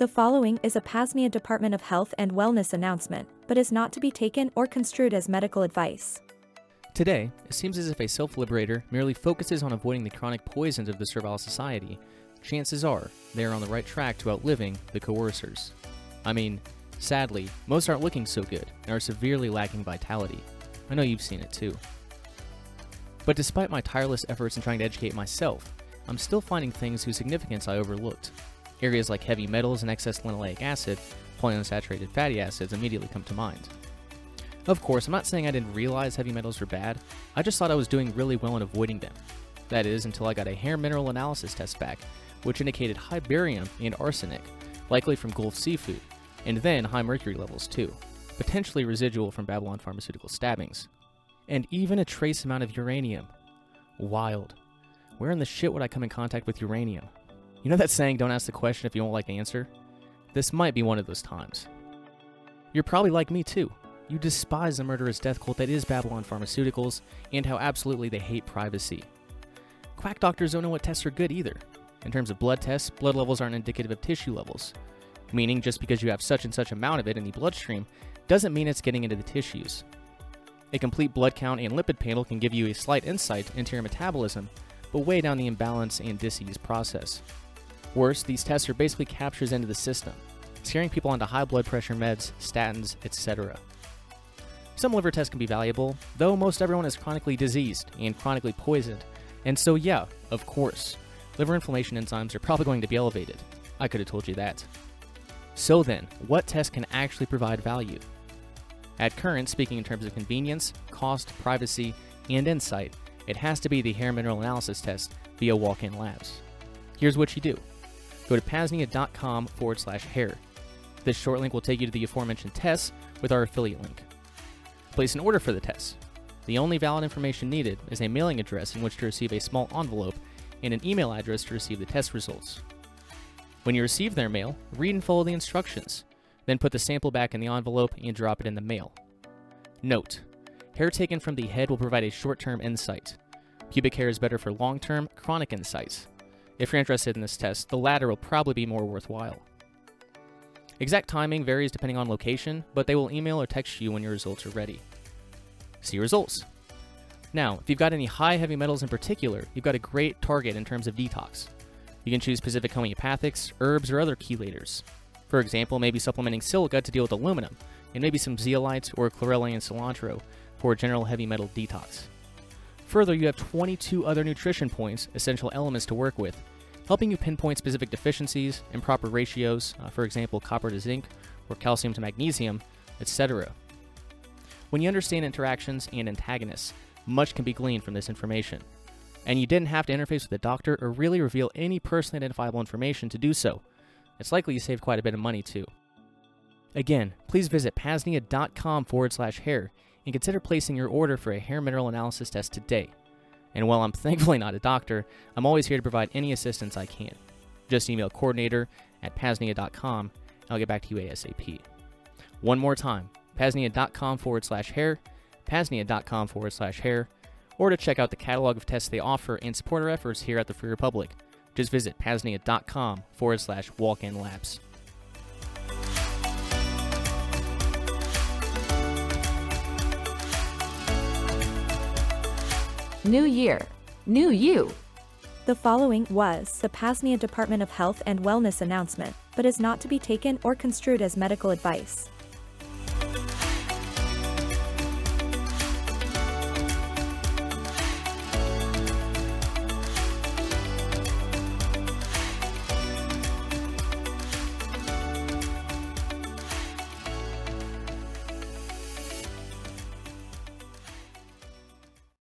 The following is a P.A.Z.NIA Department of Health and Wellness announcement, but is not to be taken or construed as medical advice. Today, it seems as if a self liberator merely focuses on avoiding the chronic poisons of the servile society. Chances are they are on the right track to outliving the coercers. I mean, sadly, most aren't looking so good and are severely lacking vitality. I know you've seen it too. But despite my tireless efforts in trying to educate myself, I'm still finding things whose significance I overlooked. Areas like heavy metals and excess linoleic acid, polyunsaturated fatty acids immediately come to mind. Of course, I'm not saying I didn't realize heavy metals were bad, I just thought I was doing really well in avoiding them. That is, until I got a hair mineral analysis test back, which indicated high barium and arsenic, likely from Gulf seafood, and then high mercury levels too, potentially residual from Babylon pharmaceutical stabbings. And even a trace amount of uranium. Wild. Where in the shit would I come in contact with uranium? You know that saying, don't ask the question if you won't like the answer? This might be one of those times. You're probably like me too. You despise the murderous death cult that is Babylon Pharmaceuticals and how absolutely they hate privacy. Quack doctors don't know what tests are good either. In terms of blood tests, blood levels aren't indicative of tissue levels, meaning just because you have such and such amount of it in the bloodstream doesn't mean it's getting into the tissues. A complete blood count and lipid panel can give you a slight insight into your metabolism, but weigh down the imbalance and disease process. Worse, these tests are basically captures into the system, scaring people onto high blood pressure meds, statins, etc. Some liver tests can be valuable, though most everyone is chronically diseased and chronically poisoned, and so yeah, of course, liver inflammation enzymes are probably going to be elevated. I could have told you that. So then, what test can actually provide value? At current, speaking in terms of convenience, cost, privacy, and insight, it has to be the hair mineral analysis test via walk in labs. Here's what you do go to paznia.com forward slash hair. This short link will take you to the aforementioned tests with our affiliate link. Place an order for the tests. The only valid information needed is a mailing address in which to receive a small envelope and an email address to receive the test results. When you receive their mail, read and follow the instructions, then put the sample back in the envelope and drop it in the mail. Note Hair taken from the head will provide a short term insight. Pubic hair is better for long term, chronic insights. If you're interested in this test, the latter will probably be more worthwhile. Exact timing varies depending on location, but they will email or text you when your results are ready. See results. Now, if you've got any high heavy metals in particular, you've got a great target in terms of detox. You can choose specific homeopathics, herbs, or other chelators. For example, maybe supplementing silica to deal with aluminum, and maybe some zeolite or chlorella and cilantro for a general heavy metal detox. Further, you have 22 other nutrition points, essential elements to work with, helping you pinpoint specific deficiencies, improper ratios, uh, for example, copper to zinc or calcium to magnesium, etc. When you understand interactions and antagonists, much can be gleaned from this information. And you didn't have to interface with a doctor or really reveal any personally identifiable information to do so. It's likely you saved quite a bit of money too. Again, please visit paznia.com forward slash hair and consider placing your order for a hair mineral analysis test today. And while I'm thankfully not a doctor, I'm always here to provide any assistance I can. Just email coordinator at paznia.com and I'll get back to you ASAP. One more time, paznia.com forward slash hair, paznia.com forward slash hair, or to check out the catalog of tests they offer and support our efforts here at the Free Republic. Just visit paznia.com forward slash walk in labs. New year, new you. The following was the P.A.Z.NIA Department of Health and Wellness announcement, but is not to be taken or construed as medical advice.